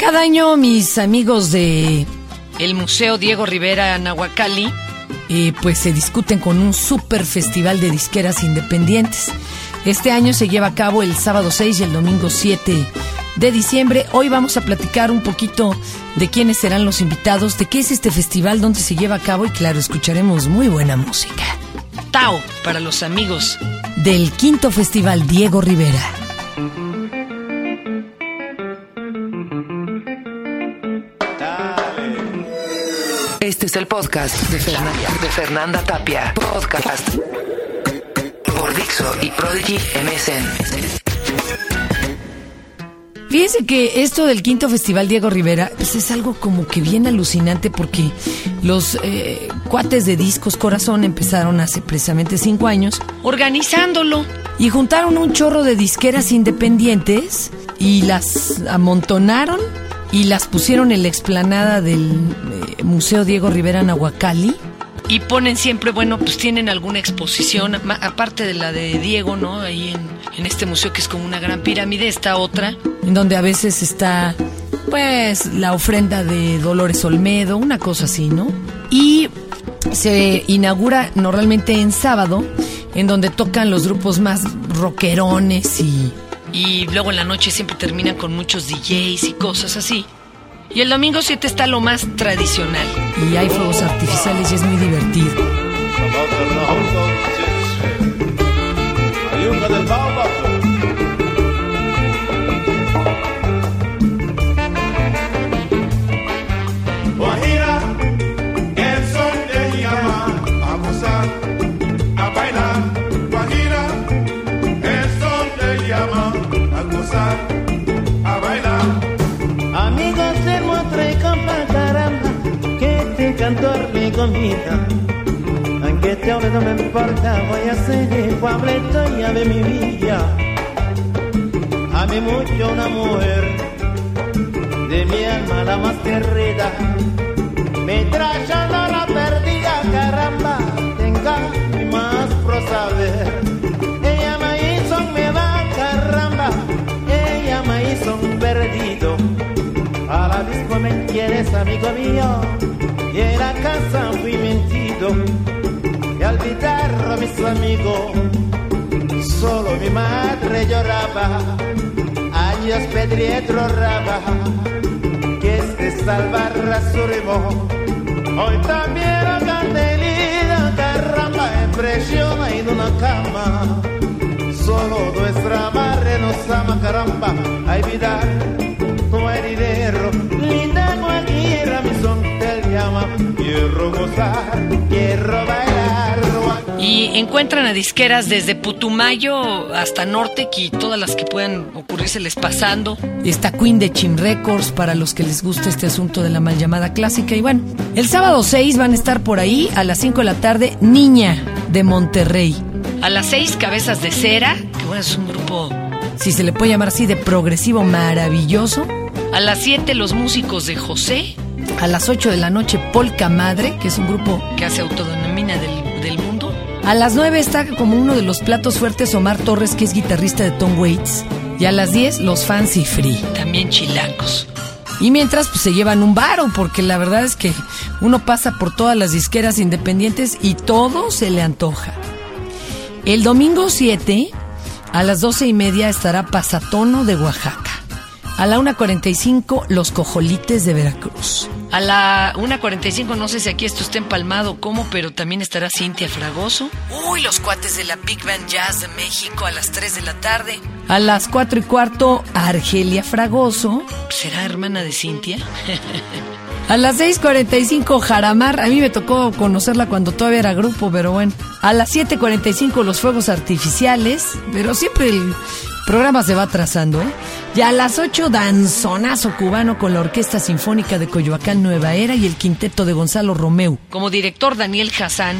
Cada año mis amigos de el Museo Diego Rivera Nahuacali eh, pues se discuten con un super festival de disqueras independientes. Este año se lleva a cabo el sábado 6 y el domingo 7 de diciembre. Hoy vamos a platicar un poquito de quiénes serán los invitados, de qué es este festival, dónde se lleva a cabo y claro, escucharemos muy buena música. Tao para los amigos del quinto festival Diego Rivera. Este es el podcast de Fernanda, de Fernanda Tapia. Podcast por Dixo y Prodigy MSN. Fíjense que esto del quinto festival Diego Rivera pues es algo como que bien alucinante porque los eh, cuates de discos Corazón empezaron hace precisamente cinco años organizándolo y juntaron un chorro de disqueras independientes y las amontonaron y las pusieron en la explanada del eh, Museo Diego Rivera Nahuacali. Y ponen siempre, bueno, pues tienen alguna exposición, aparte de la de Diego, ¿no? Ahí en, en este museo que es como una gran pirámide, está otra, en donde a veces está, pues, la ofrenda de Dolores Olmedo, una cosa así, ¿no? Y se inaugura normalmente en sábado, en donde tocan los grupos más rockerones y y luego en la noche siempre terminan con muchos DJs y cosas así. Y el domingo 7 está lo más tradicional. Y hay fuegos artificiales y es muy divertido. No me importa, voy a ser Pableto y a ver mi vida. A mí mucho una mujer, de mi alma la más querida. Me trayendo la perdida, caramba, tenga más pro saber. Ella me hizo me va, caramba, ella me hizo un perdido. A la disco me quieres, amigo mío y en la casa fui mentido olvidar a mis amigos solo mi madre lloraba. Años pedrietro raba que es de salvar su hoy también la candelida caramba impresiona en una cama. Solo nuestra madre nos ama caramba. Hay vida no hay dinero linda cualquiera mi son quiero gozar, quiero bailar. Y encuentran a disqueras desde Putumayo hasta Norte y todas las que puedan ocurrírseles pasando. Está Queen de Chim Records para los que les gusta este asunto de la mal llamada clásica. Y bueno, el sábado 6 van a estar por ahí a las 5 de la tarde Niña de Monterrey. A las 6 Cabezas de Cera, que bueno, es un grupo, si se le puede llamar así, de progresivo maravilloso. A las 7 los músicos de José. A las 8 de la noche, Polka Madre, que es un grupo que hace autodenomina del, del mundo. A las 9 está como uno de los platos fuertes Omar Torres, que es guitarrista de Tom Waits. Y a las 10, los Fancy Free, también chilangos. Y mientras, pues se llevan un varo, porque la verdad es que uno pasa por todas las disqueras independientes y todo se le antoja. El domingo 7, a las 12 y media, estará Pasatono de Oaxaca. A la 1.45, Los Cojolites de Veracruz. A la 1.45, no sé si aquí esto está empalmado cómo, pero también estará Cintia Fragoso. Uy, los cuates de la Big Band Jazz de México a las 3 de la tarde. A las 4 y cuarto, Argelia Fragoso. ¿Será hermana de Cintia? A las 6.45 Jaramar, a mí me tocó conocerla cuando todavía era grupo, pero bueno. A las 7.45 los fuegos artificiales, pero siempre el programa se va atrasando, ¿eh? Y a las 8 danzonazo cubano con la Orquesta Sinfónica de Coyoacán Nueva Era y el quinteto de Gonzalo Romeu. Como director Daniel Hassan.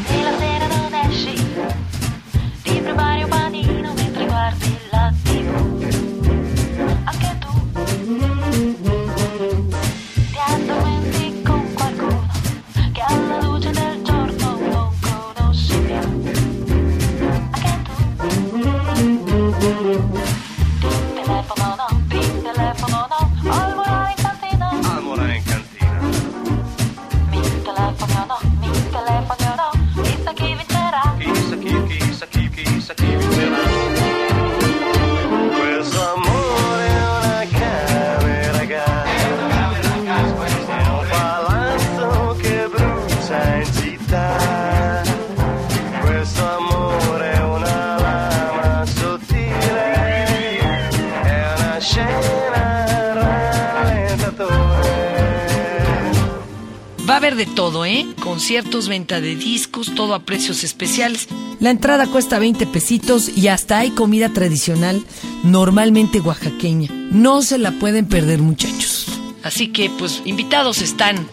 Va a haber de todo, ¿eh? Conciertos, venta de discos, todo a precios especiales. La entrada cuesta 20 pesitos y hasta hay comida tradicional, normalmente oaxaqueña. No se la pueden perder, muchachos. Así que, pues, invitados están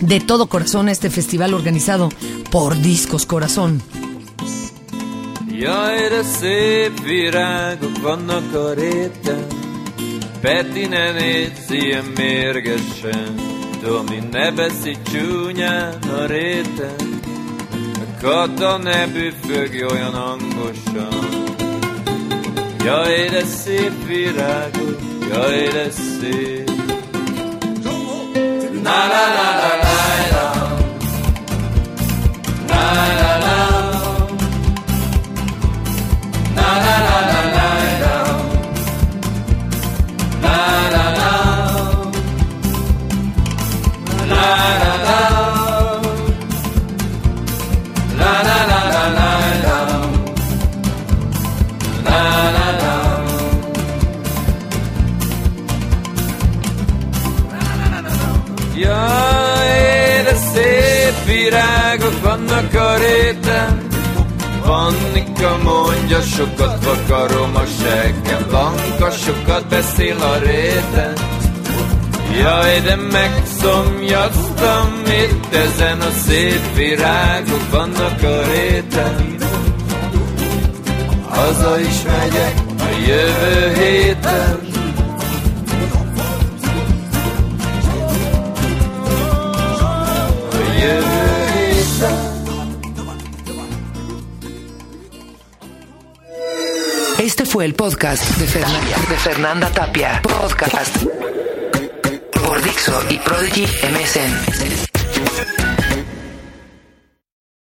de todo corazón a este festival organizado por Discos Corazón. Peti ne nézz ilyen mérgesen, Tomi ne beszélj csúnyán a réten, Kata ne büfögj olyan hangosan. Jaj, de szép virágok, jaj, de szép. Na la la la la virágok vannak a réten, Vannika mondja, sokat vakarom a seggem, Vanka sokat beszél a réten. Jaj, de megszomjaztam itt ezen a szép virágok vannak a réten. Haza is megyek a jövő héten. Este fue el podcast de Fernanda, de Fernanda Tapia. Podcast por Dixo y Prodigy MSN.